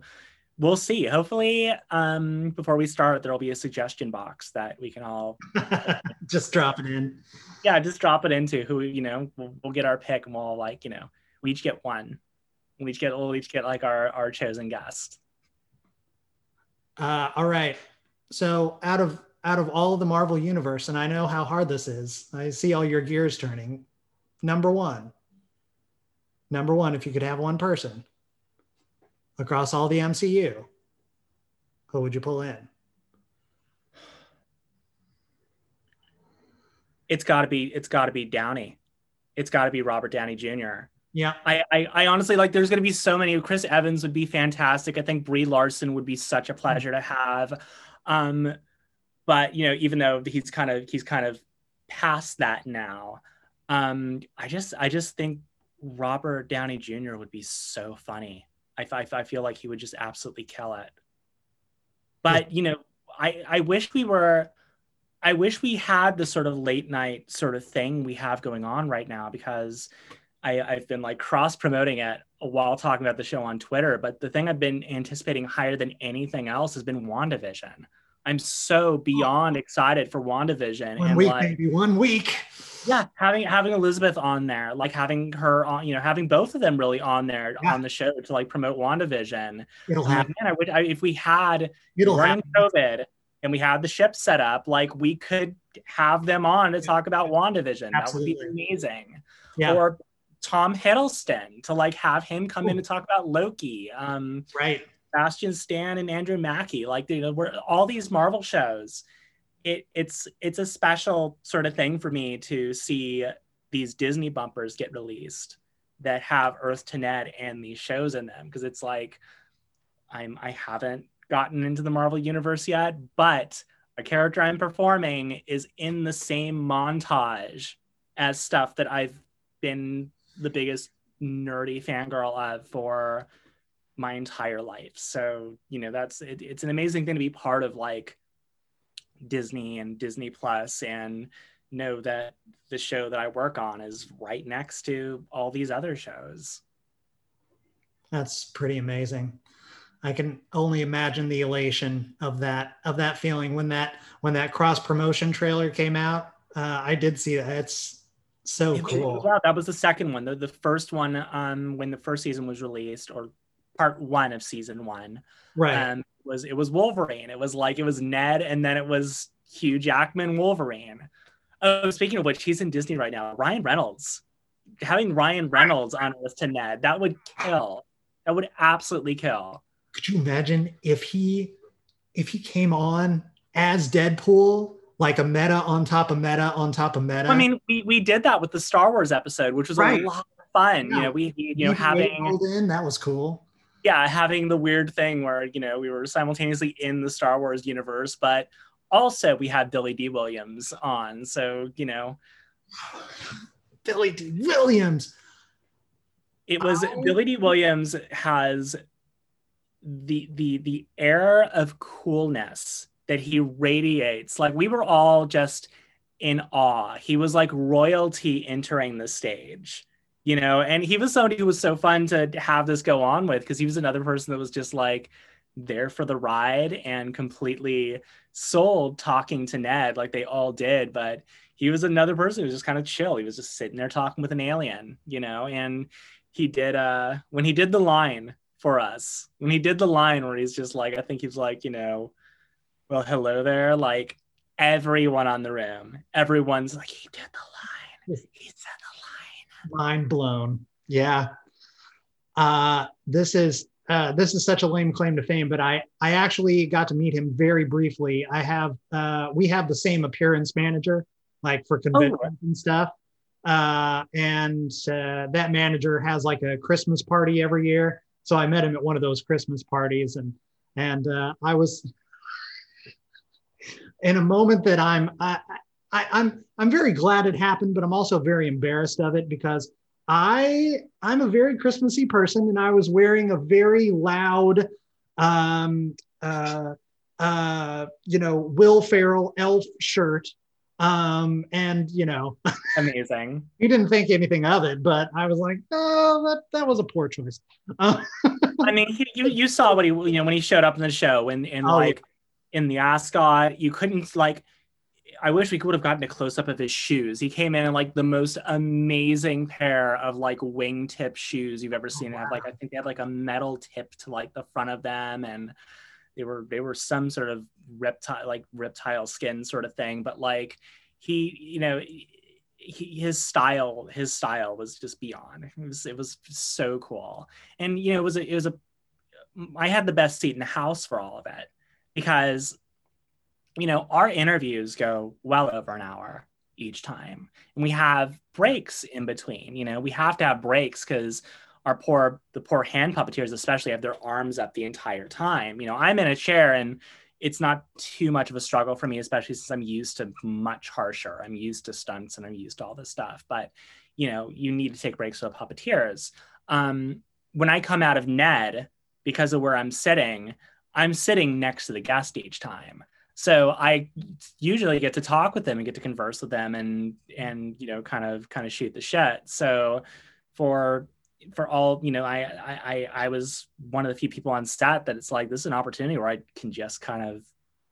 we'll see. Hopefully, um, before we start, there'll be a suggestion box that we can all just drop it in. Yeah, just drop it into who you know. We'll, we'll get our pick, and we'll like you know we each get one. We each get we'll each get like our our chosen guest. Uh, all right. So out of out of all of the Marvel universe, and I know how hard this is. I see all your gears turning. Number one. Number one, if you could have one person across all the MCU, who would you pull in? It's got to be it's got to be Downey. It's got to be Robert Downey Jr. Yeah. I, I, I honestly like there's going to be so many Chris Evans would be fantastic. I think Brie Larson would be such a pleasure to have. Um but you know even though he's kind of he's kind of past that now. Um I just I just think Robert Downey Jr. would be so funny. I, I, I feel like he would just absolutely kill it. Hmm. But you know, I I wish we were. I wish we had the sort of late night sort of thing we have going on right now because I, I've been like cross promoting it while talking about the show on Twitter. But the thing I've been anticipating higher than anything else has been WandaVision. I'm so oh. beyond excited for WandaVision. One and week, like, maybe one week yeah having having elizabeth on there like having her on you know having both of them really on there yeah. on the show to like promote wandavision it'll happen man i would I, if we had it'll running covid and we had the ship set up like we could have them on to talk about wandavision Absolutely. that would be amazing yeah. or tom hiddleston to like have him come Ooh. in to talk about loki um right Bastian Stan and Andrew Mackie, like you know, we're all these Marvel shows it it's it's a special sort of thing for me to see these Disney bumpers get released that have Earth to Ned and these shows in them because it's like I'm I haven't gotten into the Marvel universe yet, but a character I'm performing is in the same montage as stuff that I've been the biggest nerdy fangirl of for my entire life. So, you know, that's it, it's an amazing thing to be part of like Disney and Disney Plus and know that the show that I work on is right next to all these other shows. That's pretty amazing. I can only imagine the elation of that of that feeling when that when that cross promotion trailer came out. Uh, I did see that. It's so it, cool. Yeah, that was the second one. The, the first one, um, when the first season was released, or part one of season one. Right. Um, was it was Wolverine. It was like it was Ned, and then it was Hugh Jackman Wolverine. Oh, speaking of which, he's in Disney right now. Ryan Reynolds, having Ryan Reynolds on Earth to Ned, that would kill. That would absolutely kill. Could you imagine if he if he came on as Deadpool, like a meta on top of meta on top of meta? I mean, we, we did that with the Star Wars episode, which was right. a lot of fun. Yeah. You know, we you know having in, that was cool. Yeah having the weird thing where you know we were simultaneously in the Star Wars universe, but also we had Billy Dee Williams on. So you know, Billy Dee Williams. it was Oh. Billy Dee Williams has the the the air of coolness that he radiates. Like we were all just in awe. He was like royalty entering the stage, you know, and he was somebody who was so fun to have this go on with because he was another person that was just like there for the ride and completely sold talking to Ned like they all did. But he was another person who was just kind of chill. He was just sitting there talking with an alien, you know, and he did uh when he did the line for us, when he did the line where he's just like, I think he's like, you know, well, hello there, like everyone on the room, everyone's like, he did the line. He said the line. Mind blown. Yeah. Uh, this is uh, this is such a lame claim to fame, but I I actually got to meet him very briefly. I have uh, we have the same appearance manager, like for conventions and stuff. Uh, and uh, that manager has like a Christmas party every year. So I met him at one of those Christmas parties, and and uh, I was in a moment that I'm I, I, I'm I'm very glad it happened, but I'm also very embarrassed of it because I I'm a very Christmassy person, and I was wearing a very loud, um, uh, uh, you know, Will Ferrell elf shirt, um, and you know, Amazing. you didn't think anything of it, but I was like, oh, that that was a poor choice. Uh, I mean, he, you you saw what he you know when he showed up in the show and and Oh, like in the ascot, you couldn't like. I wish we could have gotten a close up of his shoes. He came in in like the most amazing pair of like wingtip shoes you've ever oh, seen. They had like I think they had like a metal tip to like the front of them, and they were they were some sort of reptile like reptile skin sort of thing. But like he, you know, he, his style his style was just beyond. It was it was so cool, and you know it was a, it was a I had the best seat in the house for all of it because you know our interviews go well over an hour each time. And we have breaks in between you know we have to have breaks because our poor the poor hand puppeteers especially have their arms up the entire time. You know i'm in a chair and it's not too much of a struggle for me especially since i'm used to much harsher. I'm used to stunts and i'm used to all this stuff. But you know you need to take breaks for the puppeteers. Um, when i come out of ned because of where i'm sitting i'm sitting next to the guest each time so i usually get to talk with them and get to converse with them and and you know kind of kind of shoot the shit. So for for all you know I, I i was one of the few people on stat that it's like this is an opportunity where i can just kind of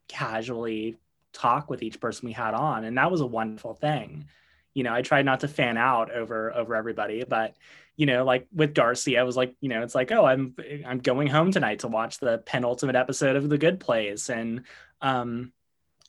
casually talk with each person we had on. And that was a wonderful thing. You know i tried not to fan out over over everybody but you know like with darcy i was like you know it's like oh i'm i'm going home tonight to watch the penultimate episode of the good place. And um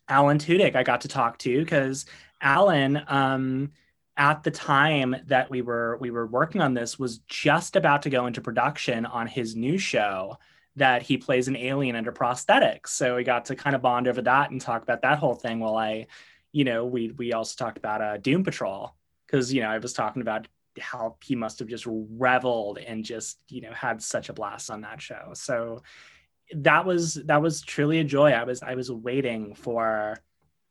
alan tudyk i got to talk to because alan um at the time that we were we were working on this was just about to go into production on his new show that he plays an alien under prosthetics. So we got to kind of bond over that and talk about that whole thing while i you know we we also talked about uh, doom patrol because you know i was talking about how he must have just reveled and just you know had such a blast on that show. So that was that was truly a joy i was i was waiting for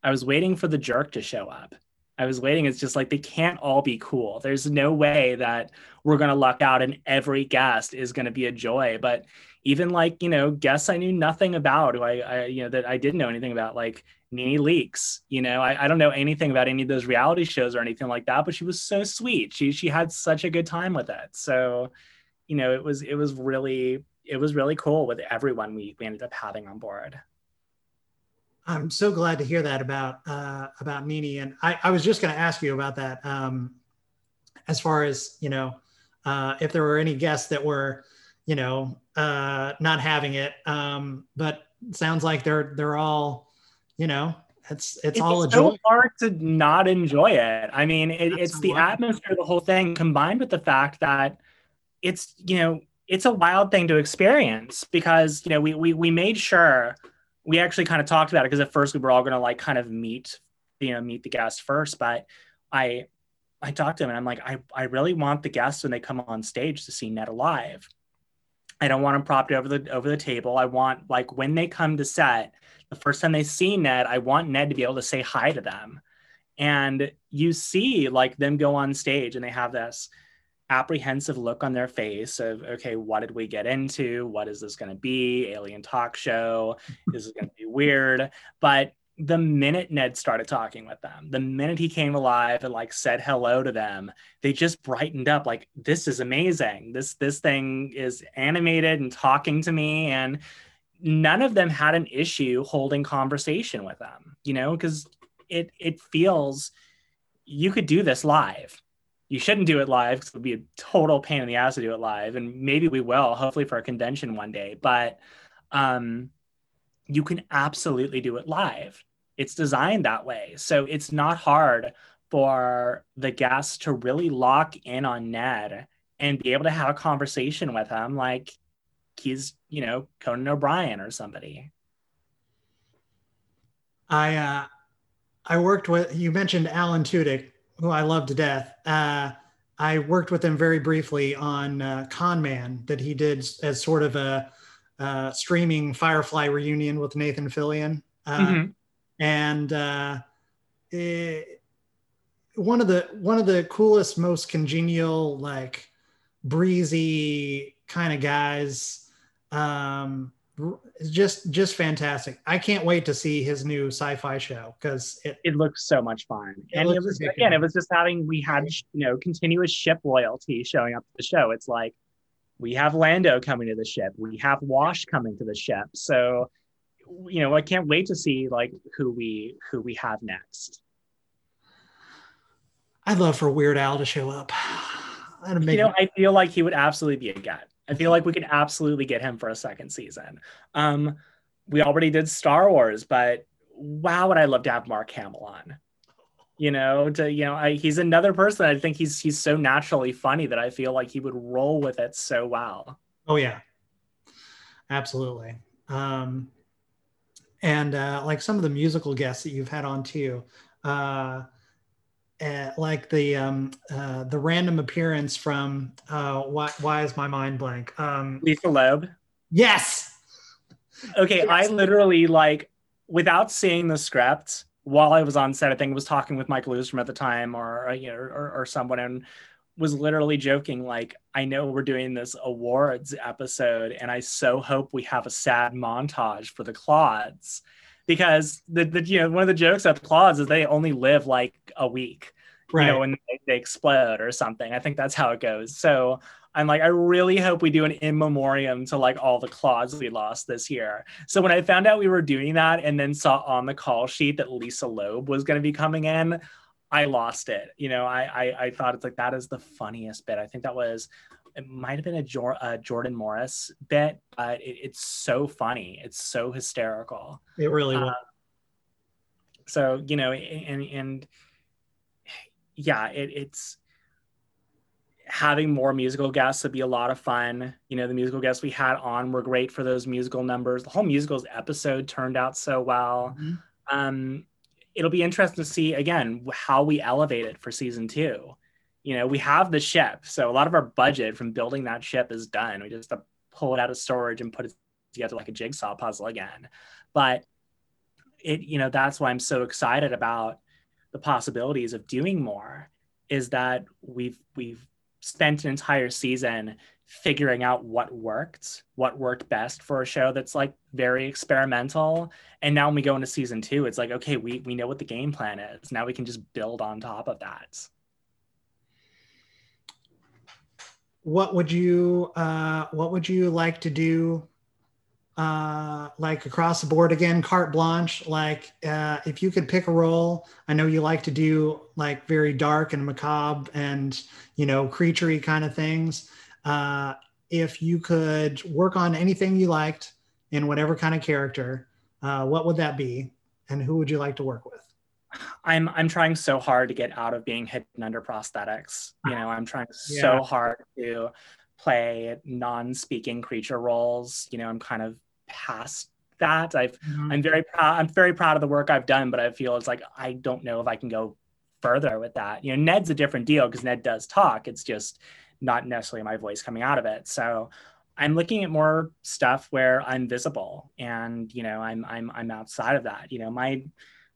i was waiting for the jerk to show up I was waiting. It's just like they can't all be cool. There's no way that we're to luck out and every guest is to be a joy. But even like, you know, guests I knew nothing about, who I, I you know, that I didn't know anything about, like Nene Leakes, you know, I, I don't know anything about any of those reality shows or anything like that, but she was so sweet. She, she had such a good time with it. So, you know, it was, it was really, it was really cool with everyone we, we ended up having on board. I'm so glad to hear that about uh, about Nene, and I, I was just going to ask you about that. Um, as far as you know, uh, if there were any guests that were, you know, uh, not having it, um, but sounds like they're they're all, you know, it's it's, it's all a so joy. hard to not enjoy it. I mean, it, it's the atmosphere, the whole thing, combined with the fact that it's you know it's a wild thing to experience because you know we we we made sure we actually kind of talked about it because at first we were all going to like kind of meet you know meet the guest first but i I talked to him and I'm like, I, I really want the guests when they come on stage to see Ned alive. I don't want them propped over the over the table. I want like when they come to set, the first time they see Ned, I want Ned to be able to say hi to them. And you see like them go on stage and they have this apprehensive look on their face of okay what did we get into? What is this going to be? Alien talk show? Is it going to be weird? But the minute ned started talking with them the minute he came alive and like said hello to them they just brightened up like this is amazing. This this thing is animated and talking to me and none of them had an issue holding conversation with them you know because it it feels you could do this live you shouldn't do it live because it would be a total pain in the ass to do it live. And maybe we will, hopefully for a convention one day. But um, you can absolutely do it live. It's designed that way. So it's not hard for the guests to really lock in on Ned and be able to have a conversation with him like he's, you know, Conan O'Brien or somebody. I uh I worked with you mentioned Alan Tudyk who I love to death. Uh, I worked with him very briefly on uh, Con Man that he did as sort of a uh, streaming Firefly reunion with Nathan Fillion. Uh, mm-hmm. And uh, it, one of the one of the coolest, most congenial, like breezy kind of guys. Um, just just fantastic. I can't wait to see his new sci-fi show because it it looks so much fun. It and it was ridiculous. again, it was just having we had you know continuous ship loyalty showing up to the show. It's like we have Lando coming to the ship, we have Wash coming to the ship. So you know, I can't wait to see like who we who we have next. I'd love for Weird Al to show up. you know, I feel like he would absolutely be a get. I feel like we could absolutely get him for a second season. Um, we already did Star Wars, but wow, would I love to have Mark Hamill on? You know, to you know, I, he's another person. I think he's he's so naturally funny that I feel like he would roll with it so well. Oh yeah, absolutely. Um, and uh, like some of the musical guests that you've had on too. Uh, uh, like the um, uh, the random appearance from uh, why why is my mind blank? Um, Lisa Loeb. Yes. Okay, yes. I literally like without seeing the script while I was on set. I think I was talking with Mike Oosterom at the time, or uh, you know, or, or someone, and was literally joking like, "I know we're doing this awards episode, and I so hope we have a sad montage for the clods." Because the, the you know one of the jokes about the clods is they only live like a week right. you know when they, they, explode or something. I think that's how it goes. So i'm like i really hope we do an in memoriam to like all the clods we lost this year. So when i found out we were doing that and then saw on the call sheet that lisa loeb was going to be coming in i lost it. You know I, I i thought it's like that is the funniest bit. I think that was it might have been a, Jor- a Jordan Morris bit, but it, it's so funny. It's so hysterical. It really was. Uh, so you know, and and yeah, it, it's having more musical guests would be a lot of fun. You know, the musical guests we had on were great for those musical numbers. The whole musicals episode turned out so well. Mm-hmm. Um, it'll be interesting to see again how we elevate it for season two you know, we have the ship. So a lot of our budget from building that ship is done. We just pull it out of storage and put it together like a jigsaw puzzle again. But it, you know, that's why I'm so excited about the possibilities of doing more is that we've we've spent an entire season figuring out what worked, what worked best for a show that's like very experimental. And now when we go into season two, it's like, okay, we we know what the game plan is. Now we can just build on top of that. What would you uh, what would you like to do uh, like across the board again carte blanche like uh, if you could pick a role i know you like to do like very dark and macabre and you know creaturey kind of things uh, if you could work on anything you liked in whatever kind of character uh, what would that be? And who would you like to work with I'm I'm trying so hard to get out of being hidden under prosthetics. You know, I'm trying yeah. so hard to play non-speaking creature roles. You know, I'm kind of past that. I've mm-hmm. I'm very proud I'm very proud of the work I've done, but I feel it's like I don't know if I can go further with that. You know, Ned's a different deal because Ned does talk. It's just not necessarily my voice coming out of it. So I'm looking at more stuff where I'm visible and you know I'm I'm I'm outside of that. You know, my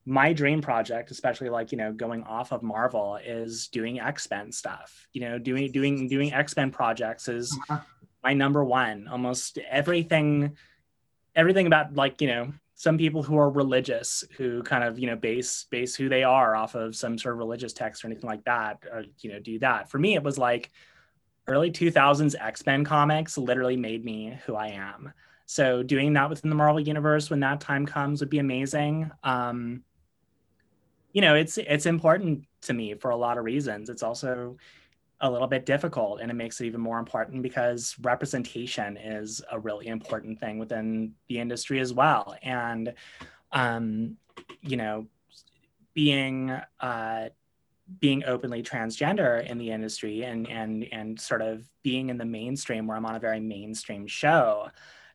my dream project, especially like you know going off of Marvel, is doing X Men stuff. You know, doing doing doing X Men projects is uh-huh. my number one. Almost everything, everything about like you know some people who are religious who kind of you know base base who they are off of some sort of religious text or anything like that or you know do that for me it was like early 2000s x-men comics literally made me who i am so doing that within the marvel universe when that time comes would be amazing um, you know it's it's important to me for a lot of reasons. It's also a little bit difficult and it makes it even more important because representation is a really important thing within the industry as well. And um, you know being uh, being openly transgender in the industry and and and sort of being in the mainstream where I'm on a very mainstream show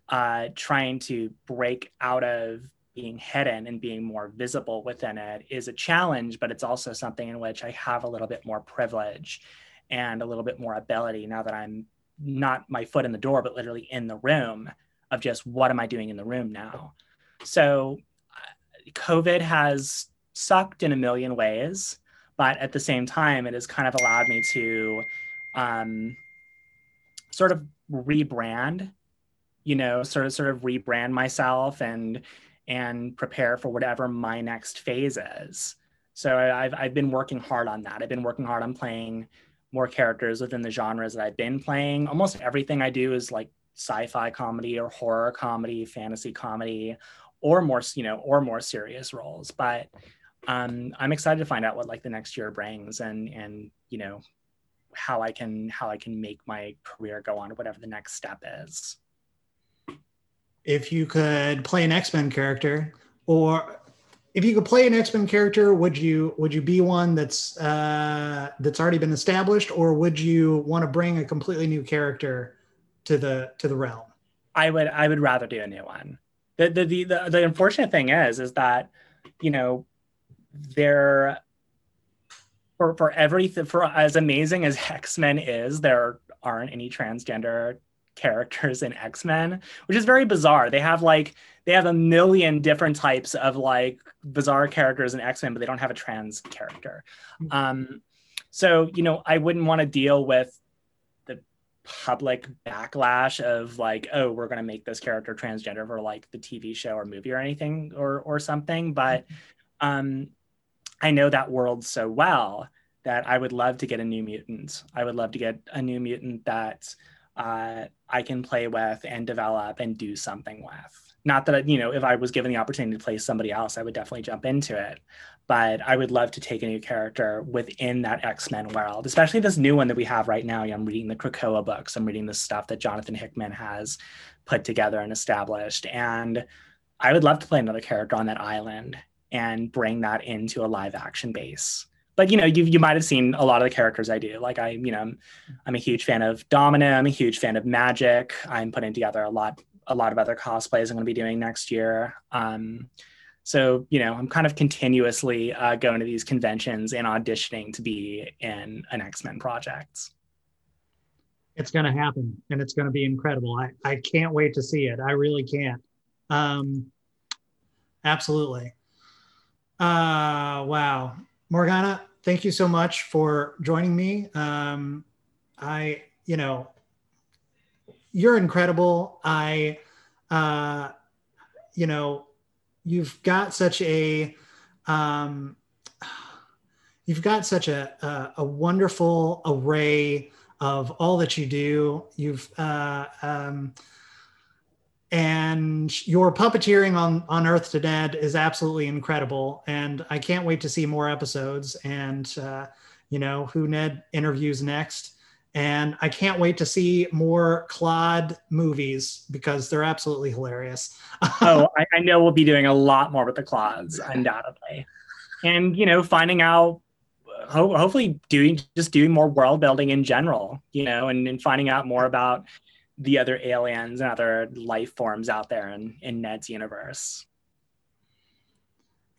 uh, trying to break out of being hidden and being more visible within it is a challenge but it's also something in which I have a little bit more privilege and a little bit more ability now that I'm not my foot in the door, but literally in the room of just what am I doing in the room now? So uh, COVID has sucked in a million ways, but at the same time, it has kind of allowed me to um, sort of rebrand, you know, sort of sort of rebrand myself and and prepare for whatever my next phase is. So I've I've been working hard on that. I've been working hard on playing more characters within the genres that I've been playing. Almost everything I do is like sci-fi comedy or horror comedy, fantasy comedy, or more, you know, or more serious roles. But um, I'm excited to find out what like the next year brings and and you know how I can how I can make my career go on whatever the next step is. If you could play an X-Men character or if you could play an X Men character, would you would you be one that's uh, that's already been established, or would you want to bring a completely new character to the to the realm? I would I would rather do a new one. The the the the, the unfortunate thing is is that you know there for for everything for as amazing as X Men is, there aren't any transgender characters in X-Men, which is very bizarre. They have like they have a million different types of like bizarre characters in X-Men, but they don't have a trans character. Hmm. Um, so you know, I wouldn't want to deal with the public backlash of like, oh, we're gonna make this character transgender for like the TV show or movie or anything or or something. But um, I know that world so well that I would love to get a new mutant. I would love to get a new mutant that uh, I can play with and develop and do something with. Not that, you know, if I was given the opportunity to play somebody else, I would definitely jump into it. But I would love to take a new character within that X Men world, especially this new one that we have right now. I'm reading the Krakoa books, I'm reading the stuff that Jonathan Hickman has put together and established. And I would love to play another character on that island and bring that into a live action base but you know you you might have seen a lot of the characters I do. Like I you know I'm, I'm a huge fan of Domino. I'm a huge fan of Magik. I'm putting together a lot a lot of other cosplays I'm going to be doing next year. Um, so you know I'm kind of continuously uh, going to these conventions and auditioning to be in an X Men project. It's going to happen, and it's going to be incredible. I I can't wait to see it. I really can't. Um, absolutely. Uh, wow. Morgana, thank you so much for joining me. Um, I, you know, you're incredible. I, uh, you know, you've got such a, um, you've got such a, a, a wonderful array of all that you do. You've, uh, um, and your puppeteering on on earth to ned is absolutely incredible. And i can't wait to see more episodes. And uh, you know who ned interviews next. And i can't wait to see more clod movies because they're absolutely hilarious. Oh I, I, know we'll be doing a lot more with the clods undoubtedly. And you know finding out ho- hopefully doing just doing more world building in general you know and, and finding out more about the other aliens and other life forms out there in, in Ned's universe.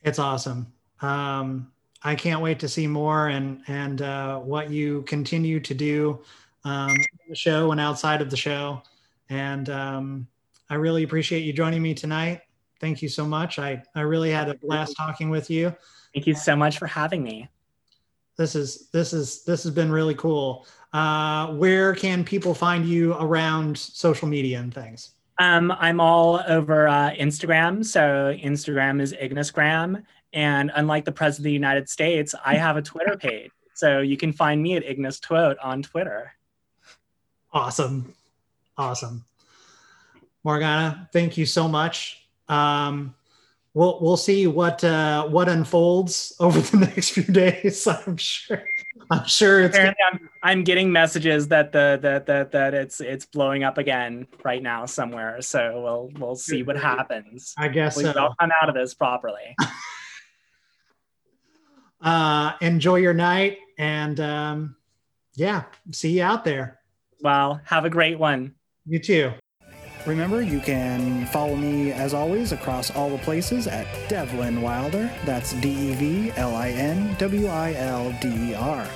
It's awesome. Um, I can't wait to see more and and uh, what you continue to do um, the show and outside of the show. And um, I really appreciate you joining me tonight. Thank you so much. I I really had a blast talking with you. Thank you so much for having me. This is this is this has been really cool. Uh, where can people find you around social media and things? Um, I'm all over uh, Instagram. So Instagram is Ignisgram. And unlike the President of the United States, I have a Twitter page. So you can find me at Ignis Twote on Twitter. Awesome. Awesome. Morgana, thank you so much. Um, we'll we'll see what uh, what unfolds over the next few days. I'm sure. I'm sure it's. Apparently, I'm, I'm getting messages that the that that that it's it's blowing up again right now somewhere. So we'll we'll see what happens. I guess we so. come out of this properly. uh, enjoy your night, and um, yeah, see you out there. Well, have a great one. You too. Remember, you can follow me as always across all the places at Devlin Wilder. That's D E V L I N W I L D E R.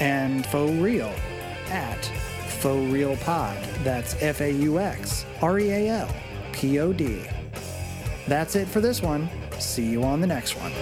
And Faux Real at Faux Real Pod. That's F A U X R E A L P O D. That's it for this one. See you on the next one.